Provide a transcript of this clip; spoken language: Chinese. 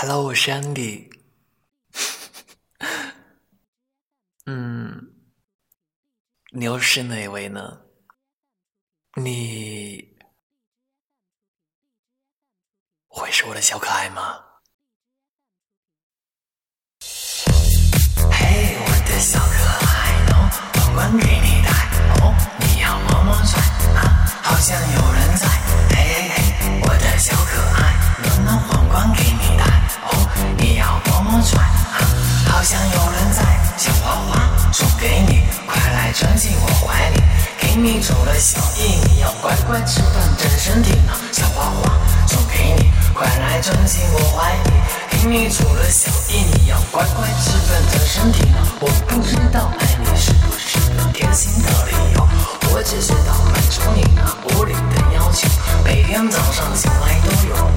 Hello，我是 Andy。嗯，你又是哪位呢？你会是我的小可爱吗？好像有人在。小花花送给你，快来钻进我怀里，给你煮了小印，你要乖乖吃饭长身体呢。小花花送给你，快来钻进我怀里，给你煮了小印，你要乖乖吃饭长身体呢。我不知道爱你是不是个贴心的理由，我只知道满足你那无理的要求，每天早上醒来都有